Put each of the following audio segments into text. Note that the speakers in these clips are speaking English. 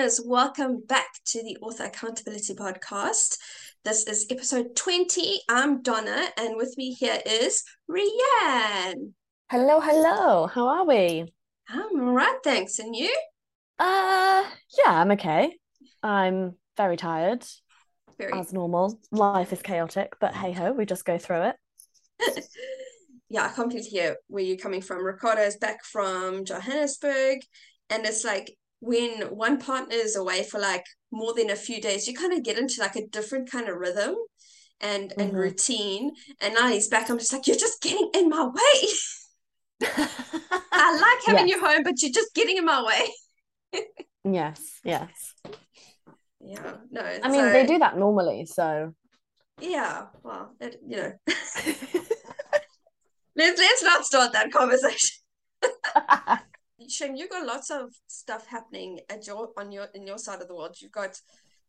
listeners, welcome back to the Author Accountability Podcast. This is episode 20. I'm Donna, and with me here is Rhianne. Hello, hello. How are we? I'm all right, thanks. And you? Uh, yeah, I'm okay. I'm very tired, Very. as normal. Life is chaotic, but hey ho, we just go through it. yeah, I completely hear where you're coming from. Ricardo's back from Johannesburg, and it's like when one partner is away for like more than a few days, you kind of get into like a different kind of rhythm and and Mhm. routine. And now he's back. I'm just like, you're just getting in my way. I like having Yes. you home, but you're just getting in my way. Yes, yes. Yeah, no. I mean, so- they do that normally, so Yeah, well, it, you know, let's let's not start that conversation. Shane, you've got lots of stuff happening at your on your in your side of the world. You've got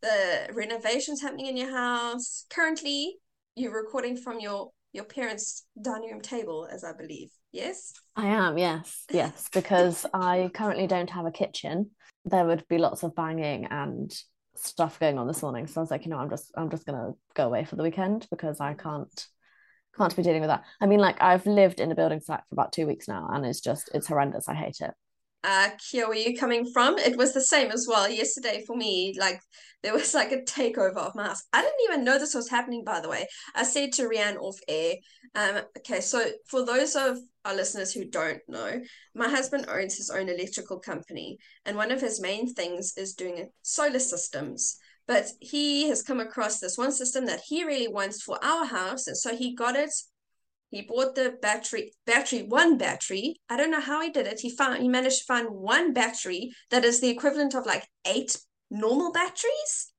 the renovations happening in your house. Currently, you're recording from your your parents' dining room table, as I believe. Yes. I am, yes, yes, because I currently don't have a kitchen. There would be lots of banging and stuff going on this morning. So I was like, you know, I'm just I'm just gonna go away for the weekend because I can't can't be dealing with that. I mean, like I've lived in a building site for about two weeks now, and it's just it's horrendous. I hate it. Uh, you coming from? It was the same as well yesterday for me. Like there was like a takeover of my house. I didn't even know this was happening, by the way. I said to Rhianne off air, um, okay, so for those of our listeners who don't know, my husband owns his own electrical company, and one of his main things is doing solar systems. But he has come across this one system that he really wants for our house, and so he got it he bought the battery, battery, one battery. I don't know how he did it. He found, he managed to find one battery that is the equivalent of like eight normal batteries.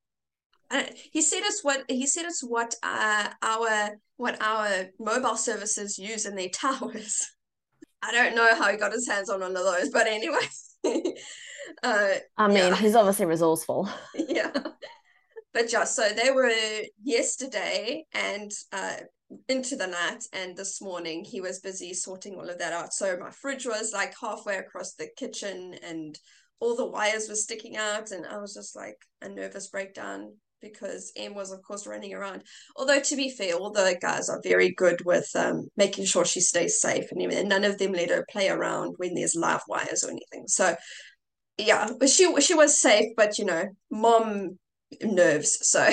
Uh, he said it's what he said it's what uh, our what our mobile services use in their towers. I don't know how he got his hands on one of those, but anyway. uh, I mean, Yeah. he's obviously resourceful. yeah. But yeah, so they were yesterday and uh into the night and this morning he was busy sorting all of that out. So my fridge was like halfway across the kitchen and all the wires were sticking out and I was just like a nervous breakdown because Em was of course running around. Although to be fair, all the guys are very good with um making sure she stays safe and none of them let her play around when there's live wires or anything. So yeah, but she she was safe, but you know, mom nerves. So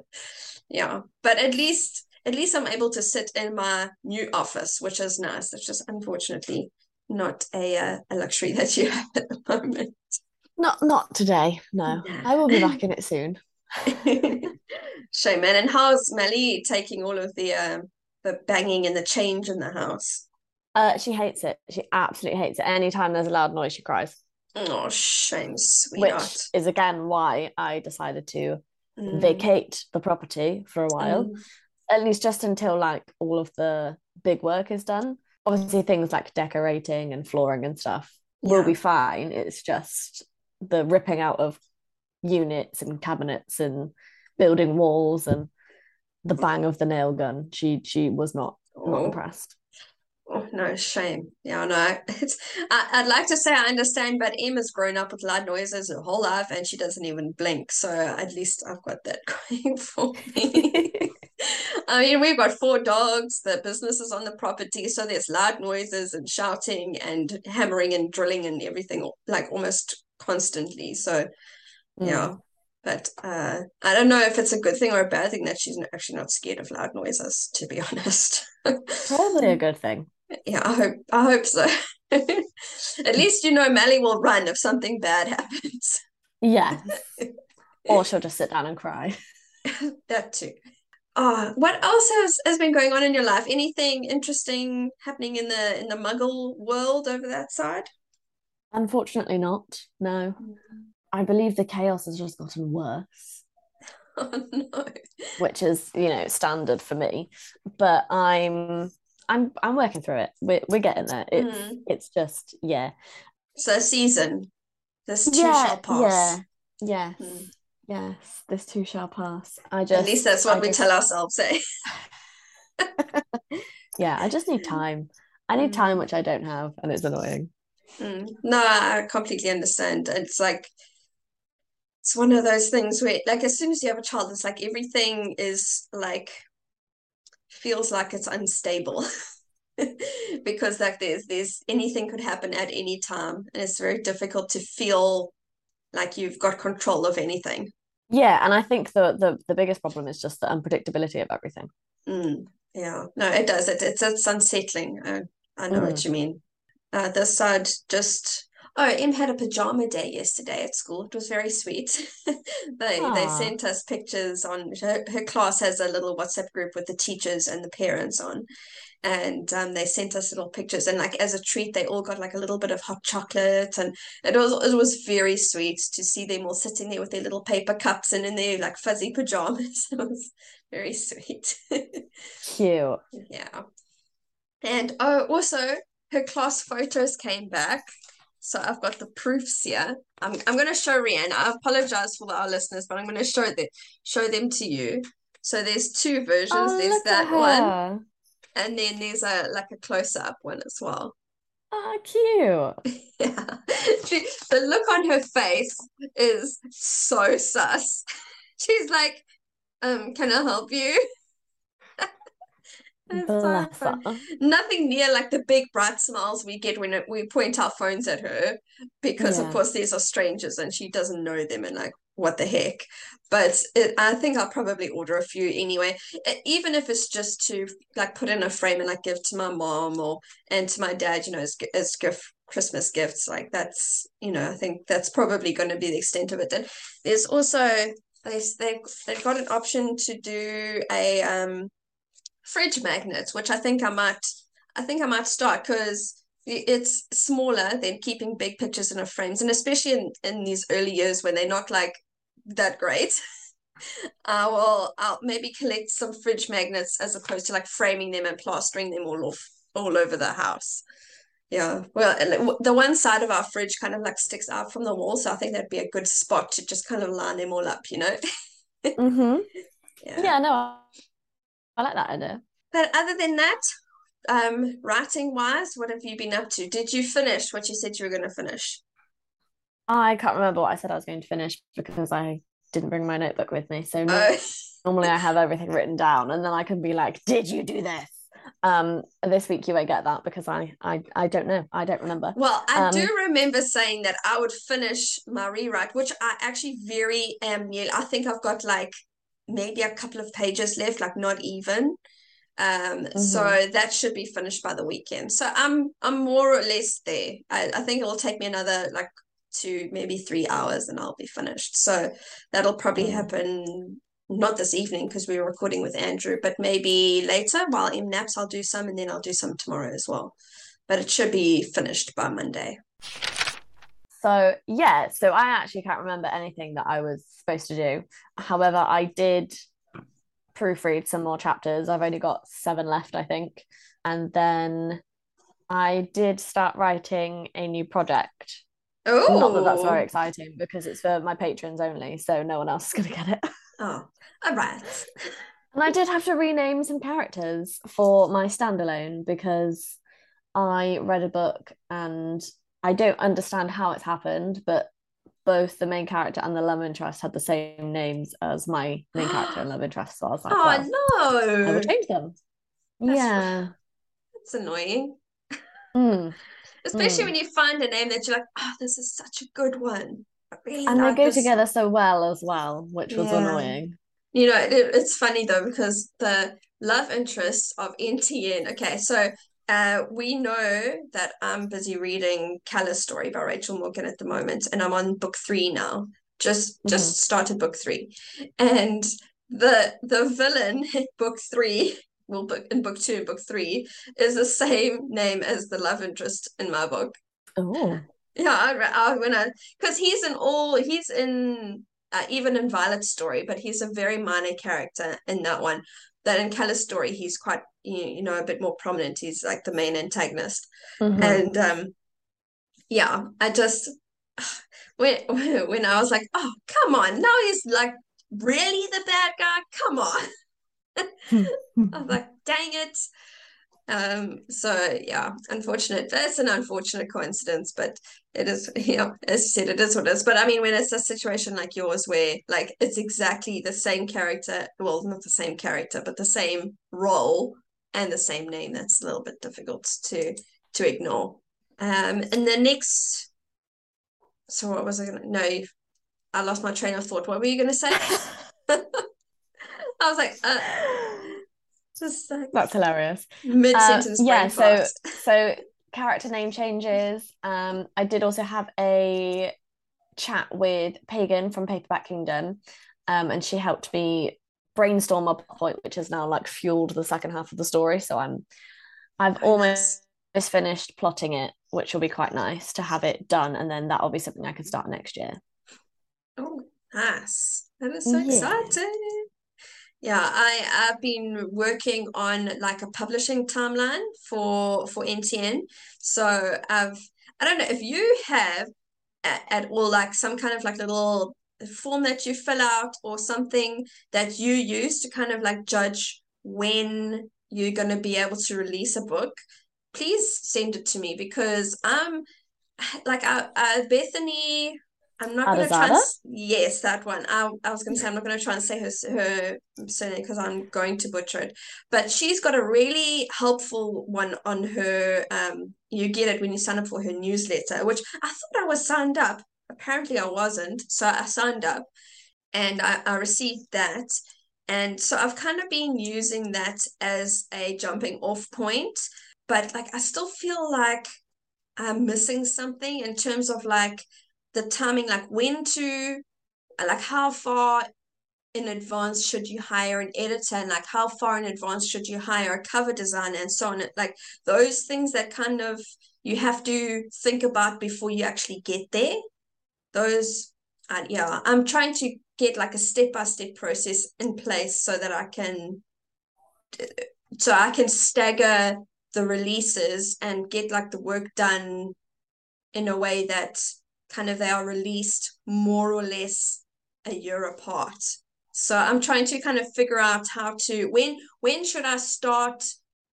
yeah, but at least at least I'm able to sit in my new office, which is nice. It's just unfortunately not a uh, a luxury that you have at the moment. Not not today, no. No. I will be back in it soon. Shame, man. And how's Melly taking all of the um the banging and the change in the house? Uh, she hates it. She absolutely hates it. Anytime there's a loud noise, she cries, Oh, shame, which is again why I decided to Mm. vacate the property for a while. Mm. at least just until like all of the big work is done. Obviously, things like decorating and flooring and stuff will be fine. It's just the ripping out of units and cabinets and building walls and the bang of the nail gun. She she was not not Oh. impressed. Oh no, shame. Yeah, no. It's I, I'd like to say I understand, but Emma's grown up with loud noises her whole life and she doesn't even blink. So at least I've got that going for me. I mean, we've got four dogs, the business is on the property, so there's loud noises and shouting and hammering and drilling and everything like almost constantly. So yeah. But uh I don't know if it's a good thing or a bad thing that she's actually not scared of loud noises, to be honest. Probably a good thing. Yeah, I hope I hope so. At least you know Melly will run if something bad happens. Yeah. Or she'll just sit down and cry. That too. Ah, what else has, has been going on in your life? Anything interesting happening in the in the Muggle world over that side? Unfortunately not. No. I believe the chaos has just gotten worse. Oh no. which is you know standard for me but i'm i'm i'm working through it we're, we're getting there it's Mm. it's just yeah So season. This two yeah shall pass. yeah yes Mm. yes this two shall pass i just At least that's what I we just- tell ourselves, eh? yeah i just need time i need Mm. time which i don't have and it's annoying Mm. No, I completely understand. It's like it's one of those things where like as soon as you have a child, it's like everything is like feels like it's unstable. because like there's there's anything could happen at any time and it's very difficult to feel like you've got control of anything. Yeah and i think the the, the biggest problem is just the unpredictability of everything. Mm, yeah. No it does. It, it's it's unsettling. I, I know mm. what you mean. Uh, this side just Oh, Em had a pajama day yesterday at school. It was very sweet. they Aww. they sent us pictures on her, her class has a little WhatsApp group with the teachers and the parents on, and um, they sent us little pictures and like as a treat they all got like a little bit of hot chocolate and it was it was very sweet to see them all sitting there with their little paper cups and in their like fuzzy pajamas it was very sweet cute yeah and oh also her class photos came back so I've got the proofs here. I'm I'm going to show Rhianne. I apologize for our listeners, but I'm going to show them show them to you. So there's two versions. Oh, there's that one, and then there's a like a close up one as well. Oh, cute. yeah. She, the look on her face is so sus. She's like, um, can I help you? So Nothing near like the big bright smiles we get when we point our phones at her, because yeah. of course these are strangers and she doesn't know them and like what the heck. But it, I think I'll probably order a few anyway, even if it's just to like put in a frame and like give to my mom or and to my dad, you know, as as gift Christmas gifts. Like that's you know I think that's probably going to be the extent of it. And there's also they they they've got an option to do a um fridge magnets, which I think I might I think I might start because it's smaller than keeping big pictures in a frames, and especially in, in these early years when they're not like that great. I will I'll maybe collect some fridge magnets as opposed to like framing them and plastering them all off all over the house. Yeah, well, the one side of our fridge kind of like sticks out from the wall, so I think that'd be a good spot to just kind of line them all up, you know. mm-hmm. Yeah. yeah, no, I like that idea. But other than that, um, writing wise, what have you been up to? Did you finish what you said you were going to finish? I can't remember what I said I was going to finish because I didn't bring my notebook with me. So oh. normally I have everything written down and then I can be like, did you do this? Um, this week you won't get that because I I, I don't know. I don't remember. Well, I um, do remember saying that I would finish my rewrite, which I actually very am near. I think I've got like maybe a couple of pages left, like not even. Um, mm-hmm. so that should be finished by the weekend. So I'm I'm more or less there. I, I think it'll take me another like two, maybe three hours and I'll be finished. So that'll probably mm-hmm. happen not this evening because we were recording with Andrew, but maybe later while Em naps, I'll do some and then I'll do some tomorrow as well. But it should be finished by Monday. So yeah, so I actually can't remember anything that I was supposed to do. However, I did proofread some more chapters. I've only got seven left, I think. And then I did start writing a new project. Oh, not that that's very exciting because it's for my patrons only, so no one else is going to get it. Oh, all right. and I did have to rename some characters for my standalone because I read a book and I don't understand how it's happened, but both the main character and the love interest had the same names as my main character and love interest. So I was like, oh well, no, I will change them. That's, yeah, that's annoying. Mm. Especially mm. when you find a name that you're like, oh, this is such a good one. Really and like they go together so well as well, which was yeah. annoying. You know, it, it's funny though because the love interest of NTN. Okay, so uh, we know that I'm busy reading Calla's story by Rachel Morgan at the moment, and I'm on book three now. Just mm-hmm. just started book three, and the the villain in book three, well, book in book two, book three, is the same name as the love interest in my book. Oh, yeah, I, I when I because he's in all he's in uh, even in Violet's story, but he's a very minor character in that one that in Calla's story he's quite you know a bit more prominent. He's like the main antagonist, mm-hmm. and um, yeah, I just when when I was like, oh come on, now he's like really the bad guy. Come on. I was like, dang it. Um, so yeah, unfortunate. That's an unfortunate coincidence, but it is, you know, as you said, it is what it is. But I mean, when it's a situation like yours where like it's exactly the same character, well, not the same character, but the same role and the same name, that's a little bit difficult to to ignore. Um, and the next, so what was I gonna? No, I lost my train of thought. What were you gonna say? I was like, uh, just like That's hilarious. mid sentence. Um, yeah, so so character name changes. Um, I did also have a chat with Pagan from Paperback Kingdom, um, and she helped me brainstorm a point, which has now like fueled the second half of the story. So I'm, I've almost just finished plotting it, which will be quite nice to have it done, and then that will be something I can start next year. Oh, nice. That is so Yeah. exciting. Yeah, I I've been working on like a publishing timeline for for NTN. So I've I don't know if you have at, at all like some kind of like little form that you fill out or something that you use to kind of like judge when you're going to be able to release a book. Please send it to me because I'm like uh, uh Bethany I'm not going to try and yes that one. I, I was going to say I'm not going to try and say her her surname because I'm going to butcher it. But she's got a really helpful one on her um you get it when you sign up for her newsletter which I thought I was signed up. Apparently I wasn't so I signed up and I, I received that. And so I've kind of been using that as a jumping off point but like I still feel like I'm missing something in terms of like the timing, like when to, like how far in advance should you hire an editor and like how far in advance should you hire a cover designer and so on. Like those things that kind of you have to think about before you actually get there. Those, uh, yeah, I'm trying to get like a step by step process in place so that I can, so I can stagger the releases and get like the work done in a way that kind of they are released more or less a year apart. So I'm trying to kind of figure out how to when when should I start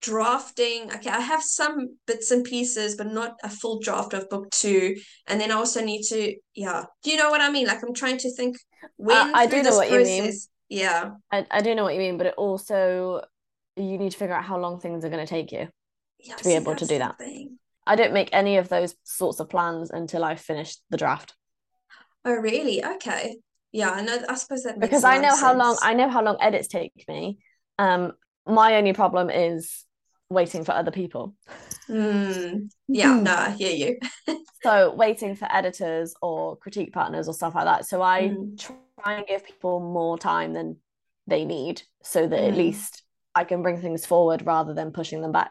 drafting? Okay, I have some bits and pieces, but not a full draft of book two. And then I also need to, yeah. Do you know what I mean? Like I'm trying to think when I through do know what you mean. process. Yeah. I, I do know what you mean, but it also you need to figure out how long things are going to take you. Yeah, To be see, able to do that. thing. I don't make any of those sorts of plans until I've finished the draft Oh, really? Okay. Yeah, I know. I suppose that makes because I know of how long. I know how long edits take me. Um, my only problem is waiting for other people. Hmm. Yeah, no, I hear you. So waiting for editors or critique partners or stuff like that. So I Mm. try and give people more time than they need so that at Mm. least I can bring things forward rather than pushing them back.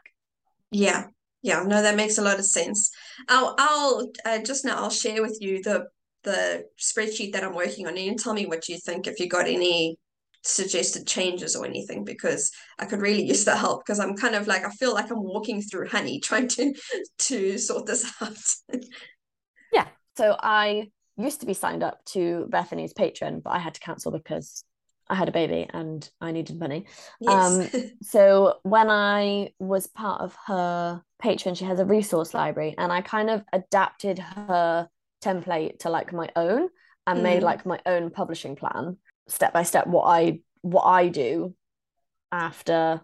Yeah, yeah, no, that makes a lot of sense. I'll I'll uh, just now I'll share with you the the spreadsheet that I'm working on, and tell me what you think if you got any suggested changes or anything, because I could really use the help because I'm kind of like I feel like I'm walking through honey trying to to sort this out. Yeah. So I used to be signed up to Bethany's Patreon, but I had to cancel because I had a baby and I needed money. Yes. So when I was part of her Patreon, she has a resource library, and I kind of adapted her template to like my own and made Mm. like my own publishing plan, step by step, what I what I do after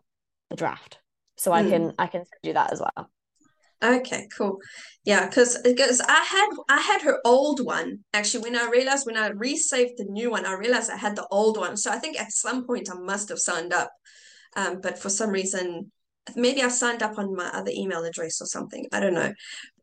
the draft. So I Mm. can I can do that as well. Okay, cool. Yeah, because because I had I had her old one actually when I realized when I resaved the new one, I realized I had the old one. So I think at some point I must have signed up. Um, but for some reason, maybe I signed up on my other email address or something. I don't know.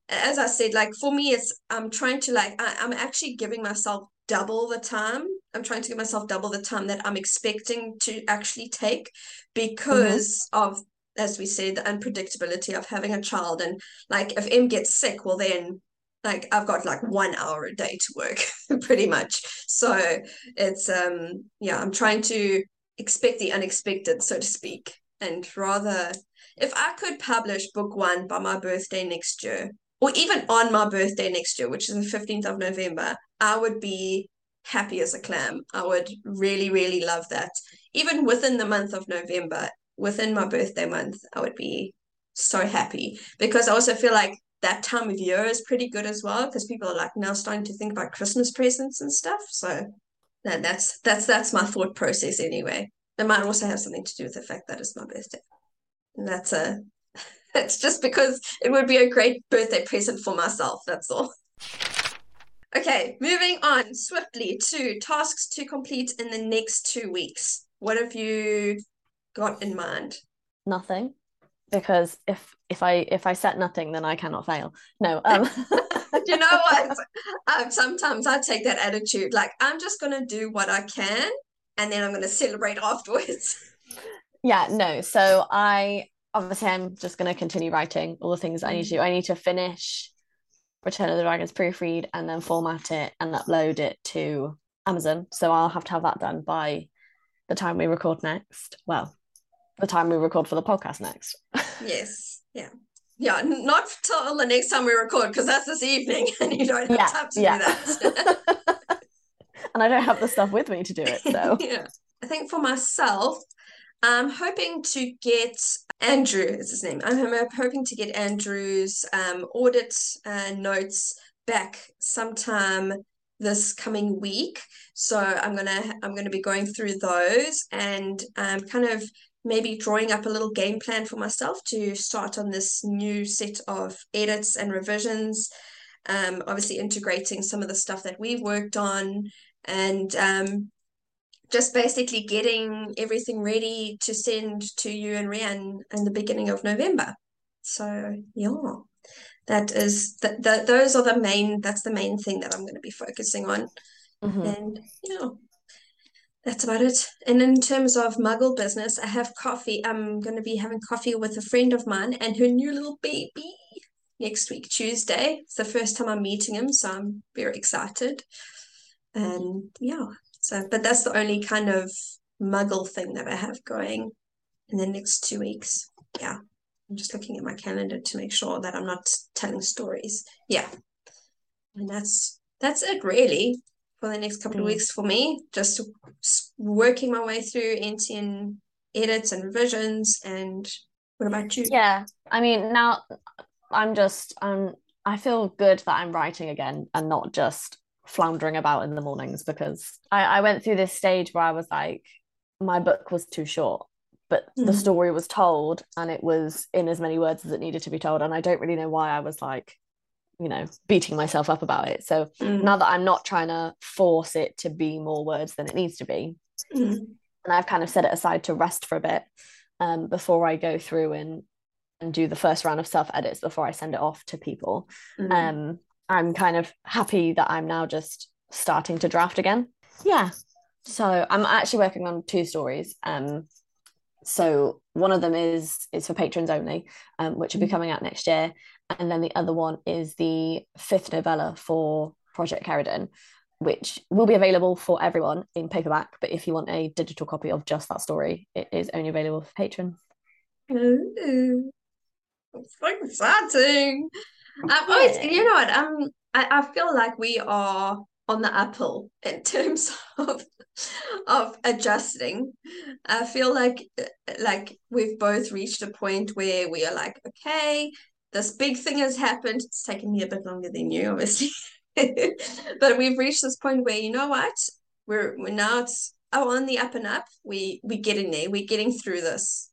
As I said, like for me, it's I'm trying to like I, I'm actually giving myself double the time. I'm trying to give myself double the time that I'm expecting to actually take because of, as we said, the unpredictability of having a child. And like if Em gets sick, well then like I've got like one hour a day to work, pretty much. So it's um yeah, I'm trying to expect the unexpected, so to speak, and rather if I could publish book one by my birthday next year, or even on my birthday next year, which is the 15th of November, I would be happy as a clam. I would really, really love that. Even within the month of November, within my birthday month, I would be so happy because I also feel like that time of year is pretty good as well because people are like now starting to think about Christmas presents and stuff. So that, that's that's that's my thought process anyway. It might also have something to do with the fact that it's my birthday. And that's a it's just because it would be a great birthday present for myself, that's all. Okay, moving on swiftly to tasks to complete in the next two weeks. What have you got in mind? Nothing, because if if I if I set nothing, then I cannot fail. No. Um. you know what? Um, sometimes I take that attitude, like I'm just gonna do what I can, and then I'm gonna celebrate afterwards. Yeah. No. So I obviously I'm just gonna continue writing all the things I need to. I need to finish Return of the Dragons proofread and then format it and upload it to Amazon. So I'll have to have that done by the time we record next. Well, the time we record for the podcast next. yes. Yeah. Yeah. Not till the next time we record because that's this evening and you don't have yeah, time to yeah. do that. and I don't have the stuff with me to do it. So yeah. I think for myself, I'm hoping to get Andrew is his name. I'm hoping to get Andrew's um, audit uh, notes back sometime this coming week. So I'm gonna I'm gonna be going through those and um, kind of maybe drawing up a little game plan for myself to start on this new set of edits and revisions. Um, obviously integrating some of the stuff that we've worked on and um, just basically getting everything ready to send to you and Rian in the beginning of November. So yeah, that is that. The, those are the main. That's the main thing that I'm going to be focusing on. Mm-hmm. And yeah, that's about it. And in terms of Muggle business, I have coffee. I'm going to be having coffee with a friend of mine and her new little baby next week Tuesday. It's the first time I'm meeting him, so I'm very excited. And yeah, so, but that's the only kind of muggle thing that I have going in the next two weeks. Yeah. I'm just looking at my calendar to make sure that I'm not telling stories. Yeah. And that's that's it really for the next couple mm. of weeks for me. Just working my way through NTN edits and revisions and what about you? Yeah. I mean now I'm just um I feel good that I'm writing again and not just floundering about in the mornings because I, I went through this stage where I was like, my book was too short, but mm. the story was told and it was in as many words as it needed to be told. And I don't really know why I was like, you know, beating myself up about it. So mm. now that I'm not trying to force it to be more words than it needs to be, mm. and I've kind of set it aside to rest for a bit um, before I go through and and do the first round of self edits before I send it off to people. Mm. Um, I'm kind of happy that I'm now just starting to draft again. Yeah. So I'm actually working on two stories. Um, so one of them is is for patrons only, um, which will be mm-hmm. coming out next year, and then the other one is the fifth novella for Project Cerridon, which will be available for everyone in paperback. But if you want a digital copy of just that story, it is only available for patrons. Ooh, so exciting! Um, you know what? Um, I, I feel like we are on the apple in terms of of adjusting. I feel like like we've both reached a point where we are like, okay, this big thing has happened. It's taken me a bit longer than you, obviously, but we've reached this point where you know what, we're we're now it's oh on the up and up. We we getting there. We're getting through this.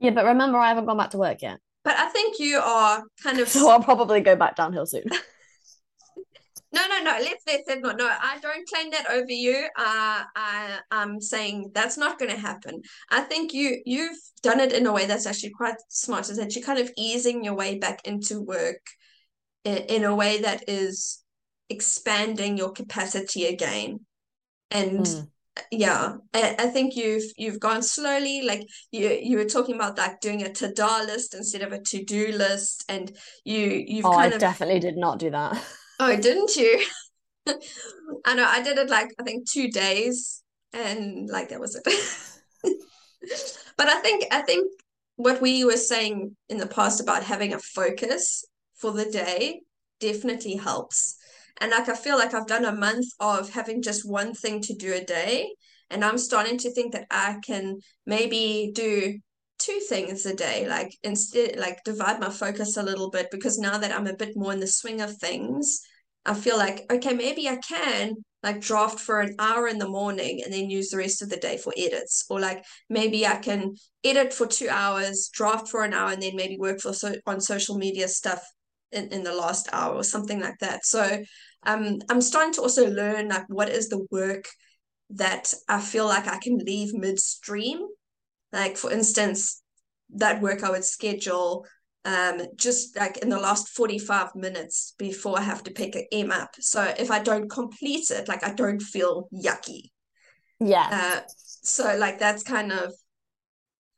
Yeah, but remember, I haven't gone back to work yet. But I think you are kind of. So I'll probably go back downhill soon. no, no, no. Let's let's not. No, I don't claim that over you. Uh, I I'm saying that's not going to happen. I think you you've done it in a way that's actually quite smart. Is that you're kind of easing your way back into work in, in a way that is expanding your capacity again, and. Mm yeah I, I think you've you've gone slowly like you you were talking about like doing a to-do list instead of a to-do list and you you've oh, kind I of definitely did not do that oh didn't you I know I did it like I think two days and like that was it but I think I think what we were saying in the past about having a focus for the day definitely helps and like I feel like I've done a month of having just one thing to do a day. And I'm starting to think that I can maybe do two things a day, like instead, like divide my focus a little bit because now that I'm a bit more in the swing of things, I feel like, okay, maybe I can like draft for an hour in the morning and then use the rest of the day for edits. Or like maybe I can edit for two hours, draft for an hour, and then maybe work for so on social media stuff in, in the last hour or something like that. So um I'm starting to also learn like what is the work that I feel like I can leave midstream. Like for instance, that work I would schedule um, just like in the last 45 minutes before I have to pick an M up. So if I don't complete it, like I don't feel yucky. Yeah. Uh, so like that's kind of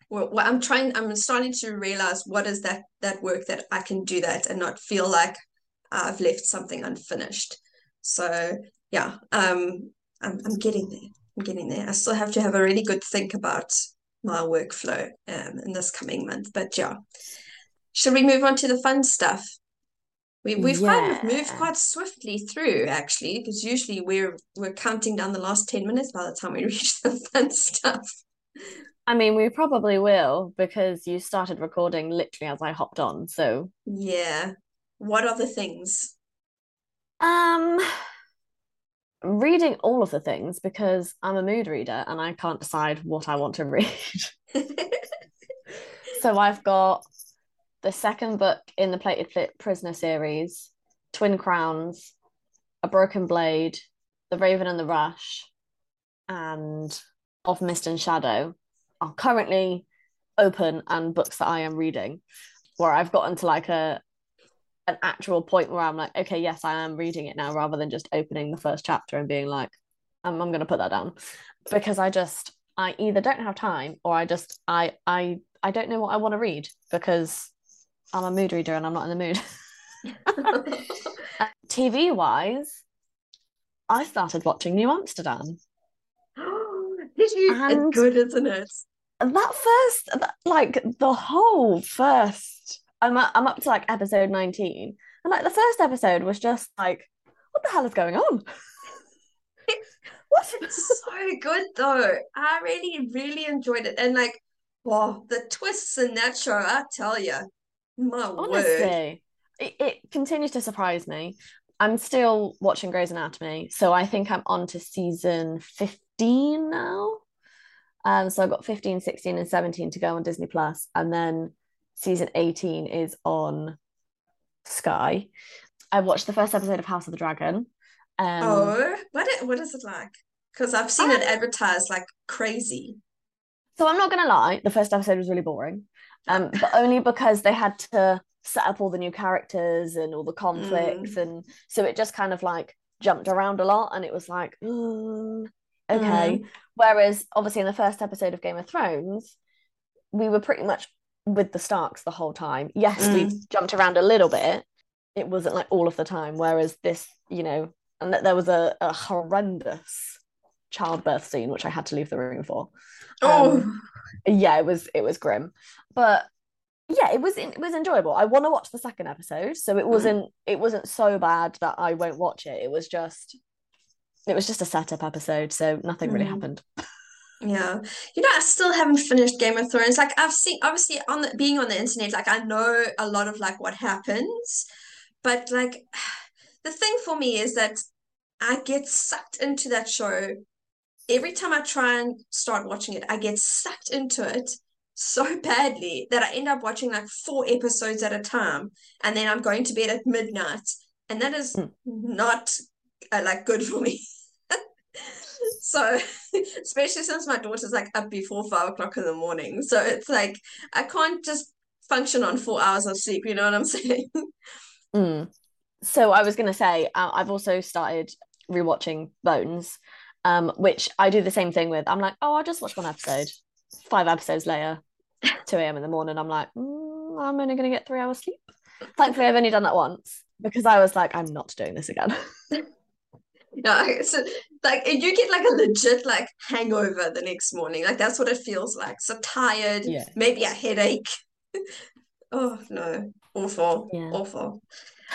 what, what I'm trying, I'm starting to realize what is that that work that I can do that and not feel like I've left something unfinished. So yeah, um, I'm I'm getting there. I'm getting there. I still have to have a really good think about my workflow um, in this coming month. But yeah, should we move on to the fun stuff? We we've yeah. kind of moved quite swiftly through actually, because usually we're we're counting down the last 10 minutes by the time we reach the fun stuff. I mean, we probably will because you started recording literally as I hopped on. So yeah. What are the things? Um reading all of the things because I'm a mood reader and I can't decide what I want to read. so I've got the second book in the Plated Prisoner series, Twin Crowns, A Broken Blade, The Raven and the Rush, and Of Mist and Shadow are currently open and books that I am reading, where I've gotten to like a an actual point where I'm like, okay, yes, I am reading it now, rather than just opening the first chapter and being like, I'm, I'm going to put that down, because I just I either don't have time or I just I I I don't know what I want to read because I'm a mood reader and I'm not in the mood. TV wise, I started watching New Amsterdam. Did you? And it's good, isn't it? That first, like the whole first, I'm up, I'm up to like episode 19, and like the first episode was just like, what the hell is going on? what? It's so good though. I really, really enjoyed it, and like, wow, the twists in that show, I tell you, my Honestly, it, it continues to surprise me. I'm still watching Grey's Anatomy, so I think I'm on to season 15 now. Um, so I've got 15, 16, and 17 to go on Disney Plus, and then season 18 is on Sky. I watched the first episode of House of the Dragon. Um, oh, what? What is it like? Because I've seen it advertised like crazy. So I'm not gonna lie, the first episode was really boring um, but only because they had to set up all the new characters and all the conflicts, mm. and so it just kind of like jumped around a lot, and it was like, mm, okay. Mm. Whereas obviously in the first episode of Game of Thrones, we were pretty much with the Starks the whole time. Yes, we mm. jumped around a little bit. It wasn't like all of the time. Whereas this, you know, and there was a, a horrendous childbirth scene which I had to leave the room for. Oh, um, yeah, it was it was grim, but yeah, it was it was enjoyable. I want to watch the second episode, so it mm. wasn't mm. it wasn't so bad that I won't watch it. It was just it was just a setup episode, so nothing mm. really happened. Yeah, you know, I still haven't finished Game of Thrones. Like I've seen, obviously, on the being on the internet, like I know a lot of like what happens, but like the thing for me is that I get sucked into that show every time I try and start watching it, I get sucked into it so badly that I end up watching like four episodes at a time, and then I'm going to bed at midnight, and that is mm. not uh, like good for me. so, especially since my daughter's like up before five o'clock in the morning, so it's like I can't just function on four hours of sleep. You know what I'm saying? Mm. So I was gonna say uh, I've also started rewatching Bones um, which I do the same thing with. I'm like, oh, I'll just watch one episode. Five episodes later, 2 a.m. in the morning, I'm like, mm, I'm only going to get three hours sleep. Thankfully, I've only done that once because I was like, I'm not doing this again. Yeah, so like you get like a legit like hangover the next morning. Like that's what it feels like. So tired, yeah. maybe a headache. oh no, awful, yeah. awful.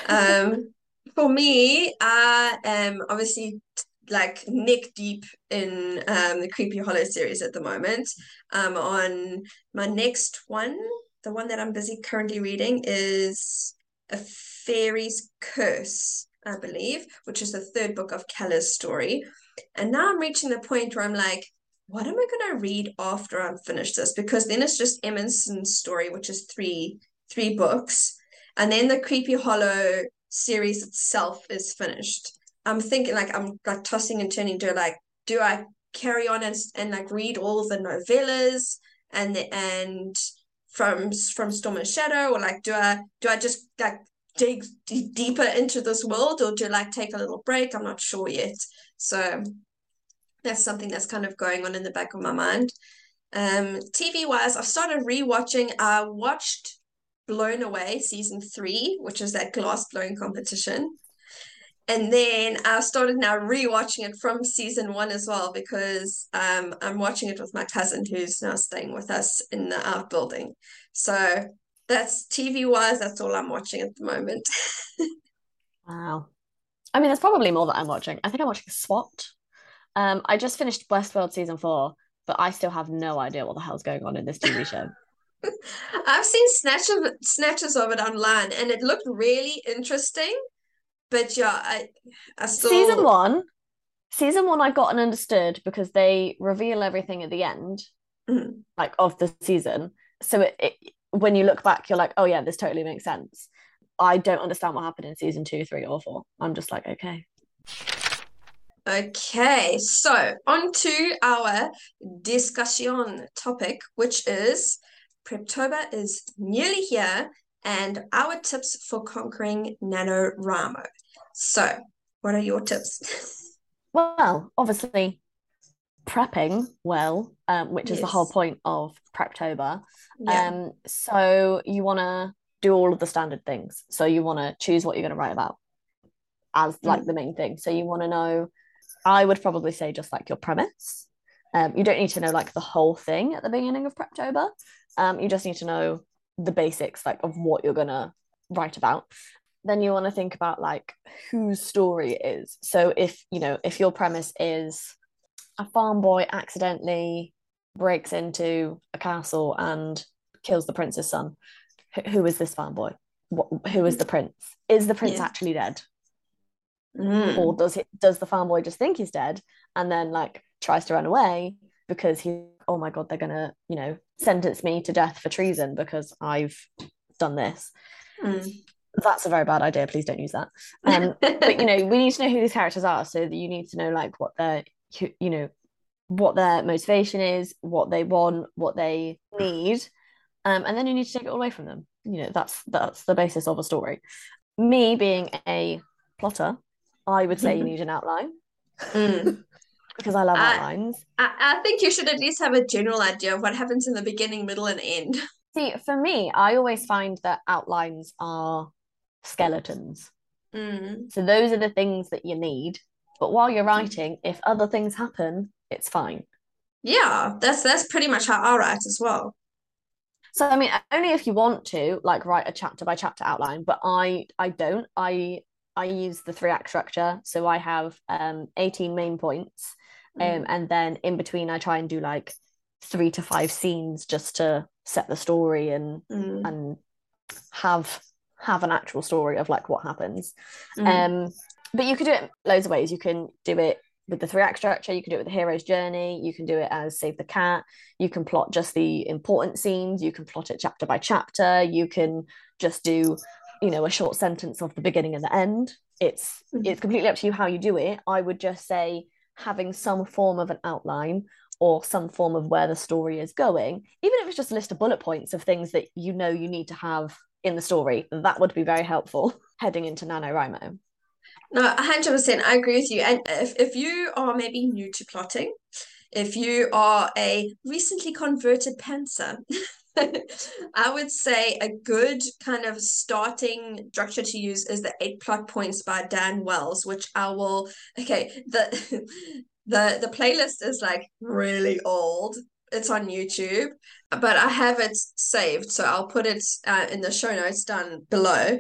Um, for me, I am obviously like neck deep in um, the Creepy Hollow series at the moment. Um, on my next one, the one that I'm busy currently reading is A Fairy's Curse, I believe, which is the third book of Calla's story. And now I'm reaching the point where I'm like, what am I going to read after I've finished this? Because then it's just Edmondson's story, which is three three books, and then the Creepy Hollow series itself is finished. I'm thinking like I'm like tossing and turning to like, do I carry on and, and like read all the novellas and the, and from from Storm and Shadow, or like do I do I just like dig d- deeper into this world, or do I like take a little break? I'm not sure yet. So that's something that's kind of going on in the back of my mind. Um, TV wise, i've started rewatching. I watched Blown Away season three, which is that glass blowing competition. And then I started now rewatching it from season one as well because um, I'm watching it with my cousin who's now staying with us in the outbuilding. So that's TV wise, that's all I'm watching at the moment. wow. I mean, there's probably more that I'm watching. I think I'm watching SWAT. Um, I just finished Westworld season four, but I still have no idea what the hell's going on in this TV show. I've seen snatches of, snatches of it online, and it looked really interesting. But yeah, I, I still season one, season one, I got and understood because they reveal everything at the end, mm-hmm. like of the season. So it, it, when you look back, you're like, oh yeah, this totally makes sense. I don't understand what happened in season two, three, or four. I'm just like, okay. Okay, so on to our discussion topic, which is Preptober is nearly here and our tips for conquering NaNoWriMo. So, what are your tips? well, obviously, prepping well, um, which yes. is the whole point of Preptober. Yeah. Um, so, you want to do all of the standard things. So, you want to choose what you're going to write about as like mm. the main thing. So, you want to know I would probably say just like your premise. Um, you don't need to know like the whole thing at the beginning of Preptober. Um, you just need to know the basics like of what you're gonna write about. Then you want to think about like whose story it is. So if you know if your premise is a farm boy accidentally breaks into a castle and kills the prince's son, who is this farm boy? What, who is the prince? Is the prince yeah. actually dead? Mm. Or does it does the farm boy just think he's dead and then like tries to run away because he oh my god they're gonna you know sentence me to death for treason because I've done this. Mm. That's a very bad idea. Please don't use that. Um, but you know, we need to know who these characters are, so that you need to know like what their you know what their motivation is, what they want, what they need, um, and then you need to take it away from them. You know, that's that's the basis of a story. Me being a plotter, I would say you need an outline. Mm. because I love I, outlines. I, I think you should at least have a general idea of what happens in the beginning, middle, and end. See, for me, I always find that outlines are skeletons. Mm. So those are the things that you need. But while you're writing, if other things happen, it's fine. Yeah, that's that's pretty much how I write as well. So I mean, only if you want to, like write a chapter by chapter outline. But I I don't. I I use the three act structure. So I have um 18 main points. Um, mm. and then in between I try and do like three to five scenes just to set the story and mm. and have have an actual story of like what happens. Mm. Um but you could do it loads of ways. You can do it with the three act structure, you can do it with the hero's journey, you can do it as save the cat, you can plot just the important scenes, you can plot it chapter by chapter, you can just do you know a short sentence of the beginning and the end. It's mm-hmm. it's completely up to you how you do it. I would just say having some form of an outline or some form of where the story is going even if it's just a list of bullet points of things that you know you need to have in the story that would be very helpful heading into NaNoWriMo no 100% i agree with you and if, if you are maybe new to plotting if you are a recently converted pantser I would say a good kind of starting structure to use is the eight plot points by Dan Wells, which I will okay, the the the playlist is like really old. It's on YouTube, but I have it saved, so I'll put it uh, in the show notes down below.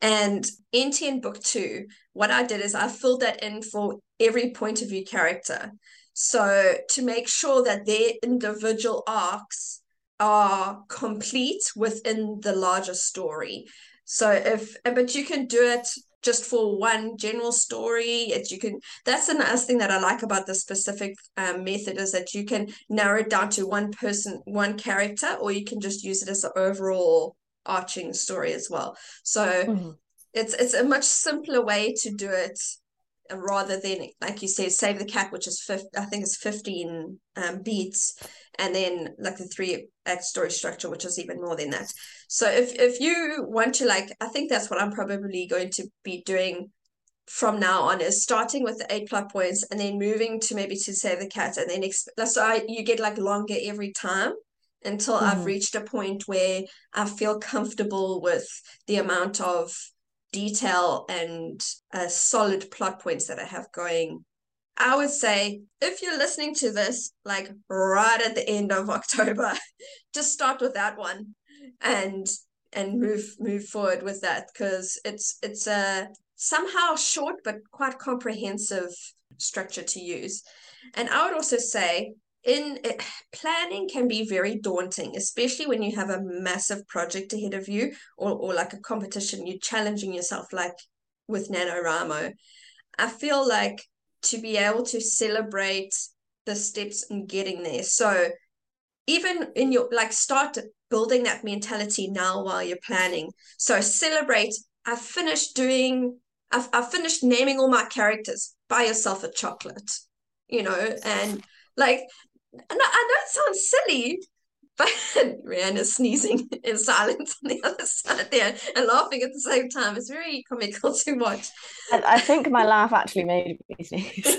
And NTN book two, what I did is I filled that in for every point of view character. So to make sure that their individual arcs are complete within the larger story. So if but you can do it just for one general story it's you can that's the nice thing that i like about the specific um, method is that you can narrow it down to one person one character or you can just use it as an overall arching story as well so mm-hmm. It's it's a much simpler way to do it rather than like you said save the cat which is 50, i think it's 15 um, beats and then like the three act story structure which is even more than that so if if you want to like i think that's what i'm probably going to be doing from now on is starting with the eight plot points and then moving to maybe to save the cat and then exp- so I, you get like longer every time until mm-hmm. i've reached a point where i feel comfortable with the amount of detail and uh, solid plot points that I have going. I would say if you're listening to this like right at the end of October, just start with that one and and move move forward with that because it's it's a somehow short but quite comprehensive structure to use. And I would also say in it, planning can be very daunting especially when you have a massive project ahead of you or, or like a competition you're challenging yourself like with NaNoWriMo i feel like to be able to celebrate the steps in getting there. So even in your like start building that mentality now while you're planning. So celebrate i've finished doing i've, I've finished naming all my characters. Buy yourself a chocolate you know and like I know it sounds silly, but Rhianne's sneezing in silence on the other side there and laughing at the same time. It's very comical to watch. I, I think my laugh actually made me sneeze.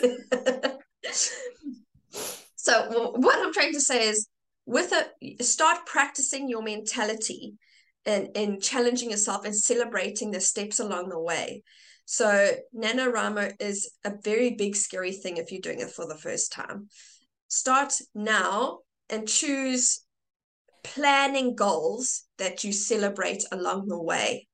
so what I'm trying to say is with a start practicing your mentality and in challenging yourself and celebrating the steps along the way. So NaNoWriMo is a very big scary thing if you're doing it for the first time start now and choose planning goals that you celebrate along the way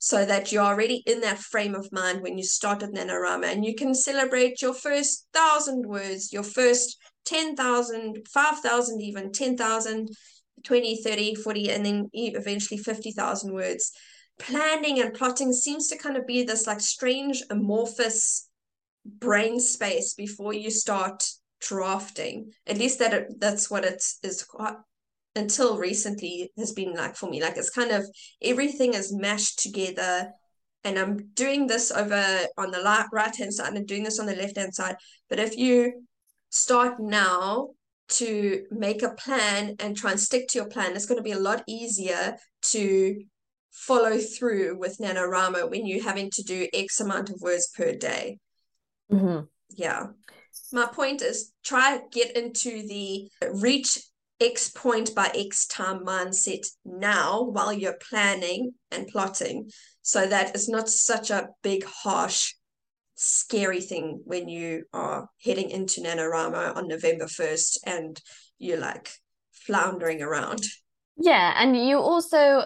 so that you're already in that frame of mind when you start at NaNoWriMo and you can celebrate your first thousand words, your first 10,000, 5,000, even 10,000, 20, 30, 40, and then eventually 50,000 words. Planning and plotting seems to kind of be this like strange amorphous brain space before you start drafting. At least that that's what it is quite until recently has been like for me. Like it's kind of everything is mashed together. And i'm doing this over on the right hand side and doing this on the left hand side. But if you start now to make a plan and try and stick to your plan it's going to be a lot easier to follow through with NaNoWriMo when you're having to do X amount of words per day. Mm-hmm. Yeah my point is try get into the reach X point by X time mindset now while you're planning and plotting so that it's not such a big, harsh, scary thing when you are heading into NaNoWriMo on November 1st and you're like floundering around. Yeah. And you also,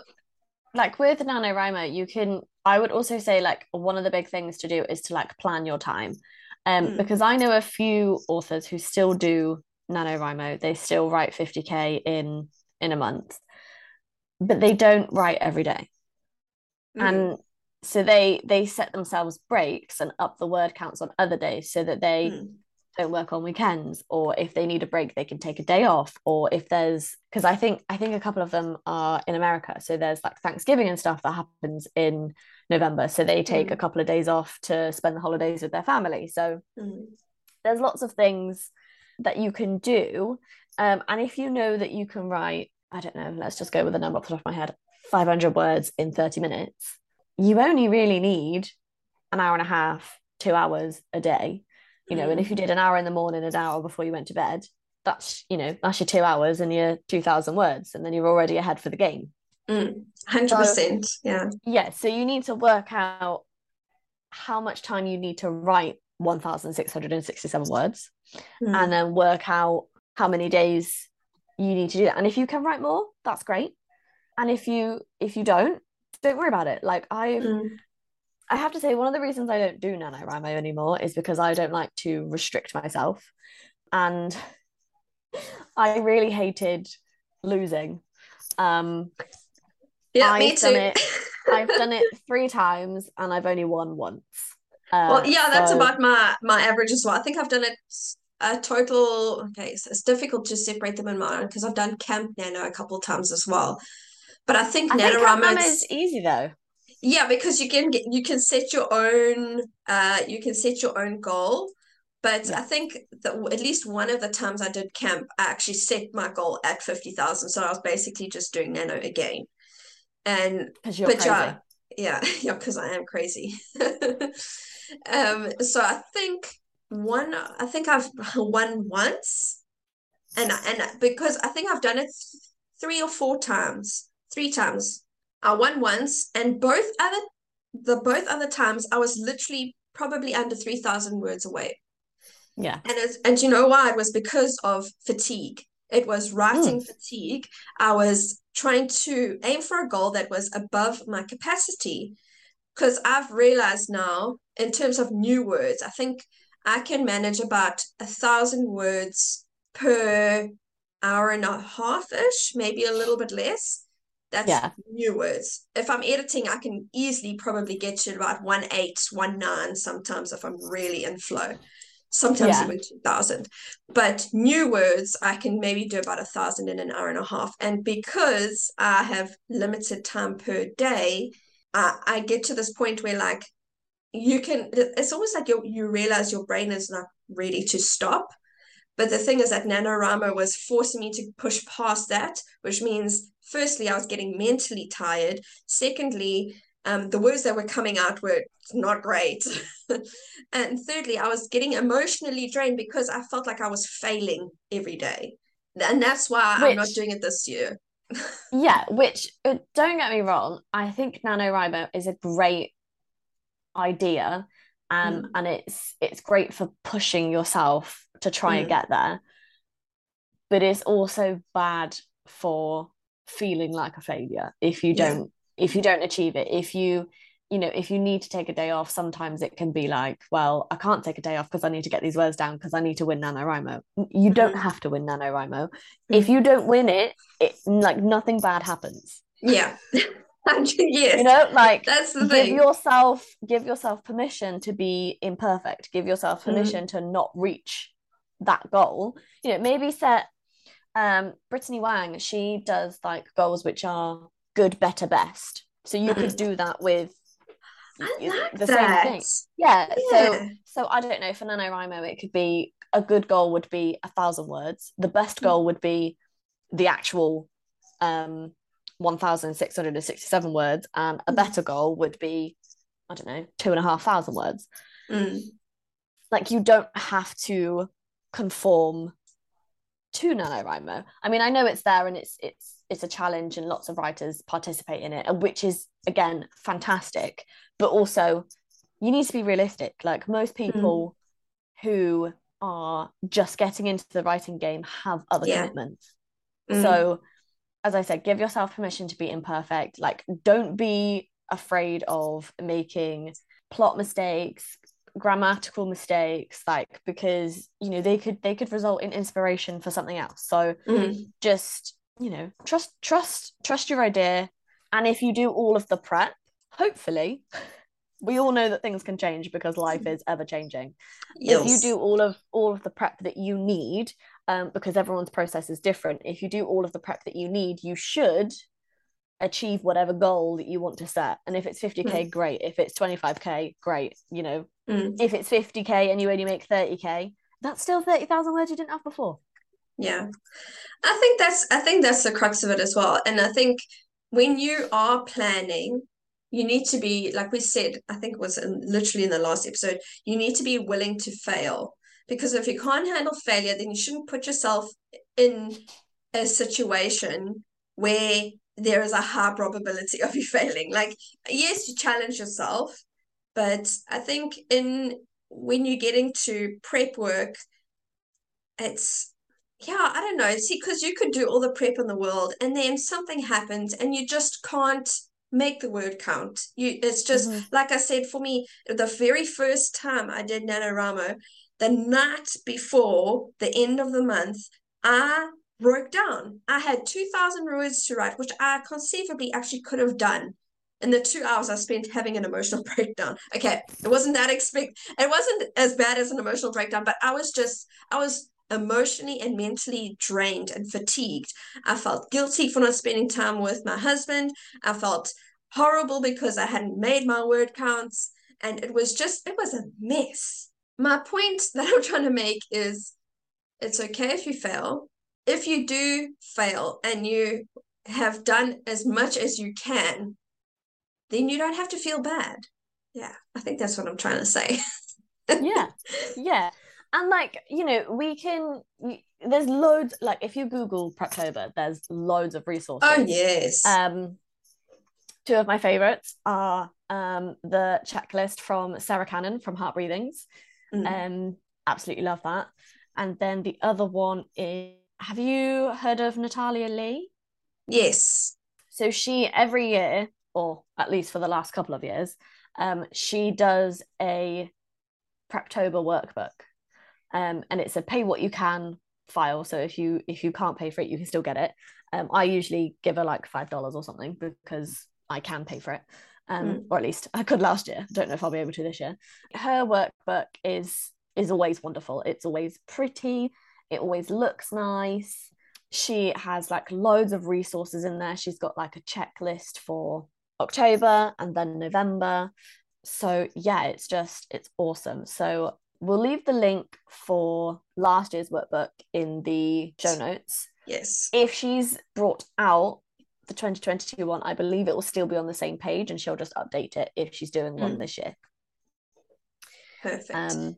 like with NaNoWriMo, you can, I would also say, like, one of the big things to do is to like plan your time um, mm. because I know a few authors who still do NaNoWriMo. They still write 50k in in a month, but they don't write every day. Mm. And so they they set themselves breaks and up the word counts on other days so that they mm. Don't work on weekends or if they need a break they can take a day off or if there's because I think I think a couple of them are in America so there's like Thanksgiving and stuff that happens in November. So they take mm. a couple of days off to spend the holidays with their family. So mm. there's lots of things that you can do. Um, and if you know that you can write, I don't know, let's just go with a number off the top of my head 500 words in 30 minutes, you only really need an hour and a half, two hours a day. You know, mm. and if you did an hour in the morning, an hour before you went to bed, that's you know that's your two hours and your 2000 words and then you're already ahead for the game Mm, 100%. So, yeah. Yeah. So you need to work out how much time you need to write 1,667 words mm. and then work out how many days you need to do that. And if you can write more, that's great. And if you if you don't, don't worry about it. Like I Mm. I have to say one of the reasons I don't do NaNoWriMo anymore is because I don't like to restrict myself. And I really hated losing. Um Yeah, me I've done too. it. I've done it three times and I've only won once. Uh, Well, yeah, that's so- about my my average as well. I think I've done it a total. Okay, so it's difficult to separate them in my own because I've done Camp Nano a couple of times as well. But I think I NaNoWriMo is easy though. Yeah because you can get you can set your own uh you can set your own goal. But Yeah. I think that at least one of the times I did camp, I actually set my goal at fifty thousand. So I was basically just doing nano again. And you're but crazy. yeah, yeah, yeah, because I am crazy. Um, so I think one, I think I've won once, and and because I think I've done it th- three or four times, three times. I won once, and both other the both other times I was literally probably under three thousand words away. Yeah. And it's, and you know why? It was because of fatigue. It was writing hmm. fatigue. I was trying to aim for a goal that was above my capacity. Because I've realized now, in terms of new words, I think I can manage about a thousand words per hour and a half-ish, maybe a little bit less. That's Yeah. new words. If I'm editing, I can easily probably get to about one eight, one nine sometimes if I'm really in flow sometimes Yeah. even 2000 but new words i can maybe do about a thousand in an hour and a half and because i have limited time per day I, I get to this point where like you can it's almost like you you realize your brain is not ready to stop but the thing is that NaNoWriMo was forcing me to push past that, which means, firstly, I was getting mentally tired. Secondly, um, the words that were coming out were not great. and thirdly, I was getting emotionally drained because I felt like I was failing every day. And that's why I'm not doing it this year. Yeah, which uh, don't get me wrong, I think NaNoWriMo is a great idea. Um, Mm. and it's it's great for pushing yourself to try and Mm. get there. But it's also bad for feeling like a failure if you don't if you don't achieve it. If you you know, if you need to take a day off, sometimes it can be like, well, I can't take a day off because I need to get these words down because I need to win NaNoWriMo. You don't Mhm. have to win NaNoWriMo. If you don't win it, it like nothing bad happens. Yeah. yes. You know, like that's the give thing. yourself give yourself permission to be imperfect. Give yourself Mhm. permission to not reach that goal. You know, maybe set um Brittany Wang, she does like goals which are good, better, best. So you could do that with like the that. same thing. Yeah. So Yeah. so I don't know, for NaNoWriMo, it could be a good goal would be a thousand words. The best Mm. goal would be the actual um 1667 words, and a Mm. better goal would be, I don't know, two and a half thousand words. Mm. Like you don't have to conform to NaNoWriMo. I mean, I know it's there and it's it's it's a challenge and lots of writers participate in it, and which is again fantastic. But also you need to be realistic. Like most people who are just getting into the writing game have other Yeah. commitments. Mm. So, as I said, give yourself permission to be imperfect. Like, don't be afraid of making plot mistakes, grammatical mistakes, like because you know they could they could result in inspiration for something else. So Mm. just you know trust trust trust your idea, and if you do all of the prep, hopefully. We all know that things can change because life is ever changing if you do all of all of the prep that you need um, because everyone's process is different if you do all of the prep that you need you should achieve whatever goal that you want to set and if it's 50k great if it's 25k great you know Mm. if it's 50k and you only make 30k that's still 30,000 words you didn't have before Yeah. I think that's I think that's the crux of it as well. And I think when you are planning, you need to be, like we said, I think it was in, literally in the last episode, you need to be willing to fail. Because if you can't handle failure, then you shouldn't put yourself in a situation where there is a high probability of you failing. Like, yes, you challenge yourself, but I think in when you're getting to prep work, it's yeah, I don't know. See, because you could do all the prep in the world and then something happens and you just can't make the word count. You it's just mm-hmm. like I said for me, the very first time I did NaNoWriMo, the night before the end of the month, I broke down. I had 2,000 words to write, which I conceivably actually could have done in the two hours I spent having an emotional breakdown. Okay, it wasn't that expect. It wasn't as bad as an emotional breakdown, but I was just I was emotionally and mentally drained and fatigued. I felt guilty for not spending time with my husband. I felt horrible because I hadn't made my word counts, and it was just it was a mess. My point that I'm trying to make is it's okay if you fail. If you do fail and you have done as much as you can, then you don't have to feel bad. Yeah, I think that's what I'm trying to say. yeah, yeah. And like, you know, we can, there's loads, like if you Google Preptober, there's loads of resources. Oh, yes. Um, two of my favorites are um, the checklist from Sarra Cannon from Heart Breathings. Mm. Um, absolutely love that. And then the other one is, have you heard of Natalia Leigh? Yes. So she every year or at least for the last couple of years, um, she does a Preptober workbook. Um, and it's a pay what you can file. So if you if you can't pay for it, you can still get it. Um, I usually give her like five dollars or something because I can pay for it. Um, mm. or at least I could last year. I don't know if I'll be able to this year. Her workbook is is always wonderful. It's always pretty. It always looks nice. She has like loads of resources in there. She's got like a checklist for October and then November. So yeah, it's just it's awesome. So we'll leave the link for last year's workbook in the show notes. Yes. If she's brought out the 2022 one, I believe it will still be on the same page and she'll just update it if she's doing one mm. this year. Perfect. Um,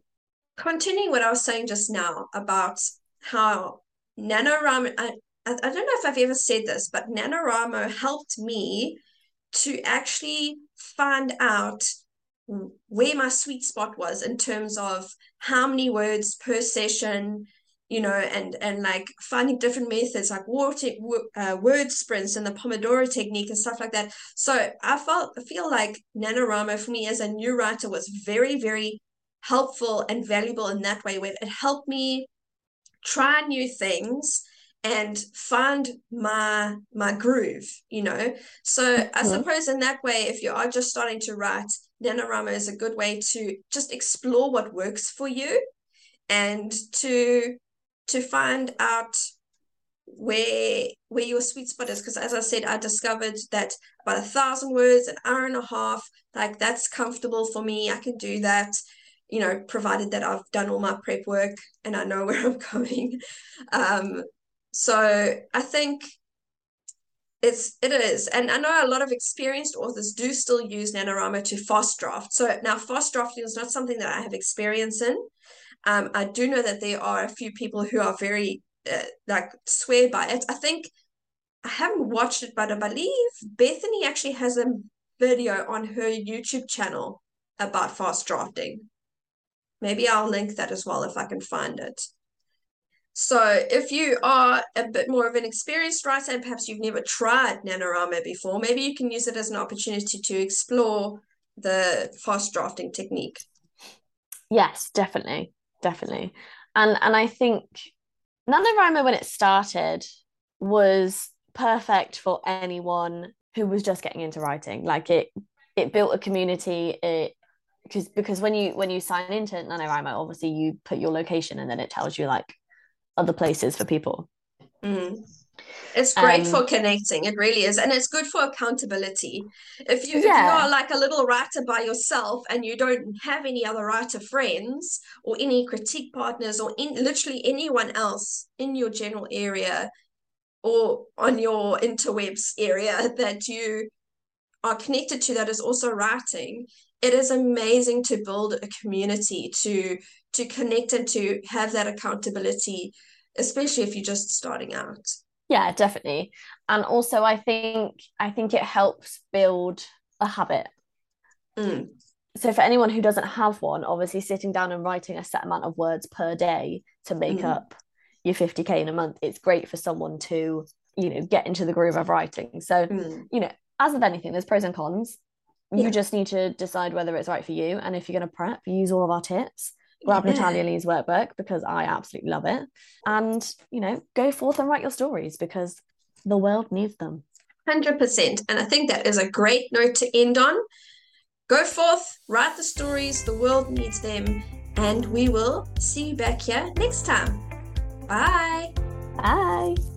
Continuing what I was saying just now about how NaNoWriMo, I, I don't know if I've ever said this, but NaNoWriMo helped me to actually find out where my sweet spot was in terms of how many words per session you know and and like finding different methods like water, uh, word sprints and the pomodoro technique and stuff like that. So i felt I feel like NaNoWriMo for me as a new writer was very very helpful and valuable in that way where it helped me try new things and find my my groove you know? So mm-hmm. i suppose in that way if you are just starting to write NaNoWriMo is a good way to just explore what works for you and to to find out where where your sweet spot is. Because as i said i discovered that about a thousand words an hour and a half like that's comfortable for me. I can do that you know provided that i've done all my prep work and i know where i'm going um so I think it's it is, and I know a lot of experienced authors do still use NaNoWriMo to fast draft. So now fast drafting is not something that I have experience in. Um, I do know that there are a few people who are very uh, like swear by it. I think I haven't watched it, but I believe Bethany actually has a video on her YouTube channel about fast drafting. Maybe I'll link that as well if I can find it. So if you are a bit more of an experienced writer and perhaps you've never tried NaNoWriMo before, maybe you can use it as an opportunity to explore the fast drafting technique. Yes, definitely. Definitely. And and I think NaNoWriMo when it started was perfect for anyone who was just getting into writing. Like it it built a community, it because because when you when you sign into NaNoWriMo, obviously you put your location and then it tells you like other places for people. Mm. It's great um, for connecting. It really is. And it's good for accountability. If you, yeah. if you are like a little writer by yourself and you don't have any other writer friends or any critique partners or in, literally anyone else in your general area or on your interwebs area that you are connected to that is also writing, it is amazing to build a community to to connect and to have that accountability especially if you're just starting out yeah definitely and also i think i think it helps build a habit mm. so for anyone who doesn't have one obviously sitting down and writing a set amount of words per day to make mm. up your 50k in a month it's great for someone to you know get into the groove of writing so mm. you know as with anything, there's pros and cons. Yeah. You just need to decide whether it's right for you. And if you're going to prep, use all of our tips. Grab Yeah. Natalia Leigh's workbook because I absolutely love it. And, you know, go forth and write your stories because the world needs them. 100%. And I think that is a great note to end on. Go forth, write the stories, the world needs them, and we will see you back here next time. Bye. Bye.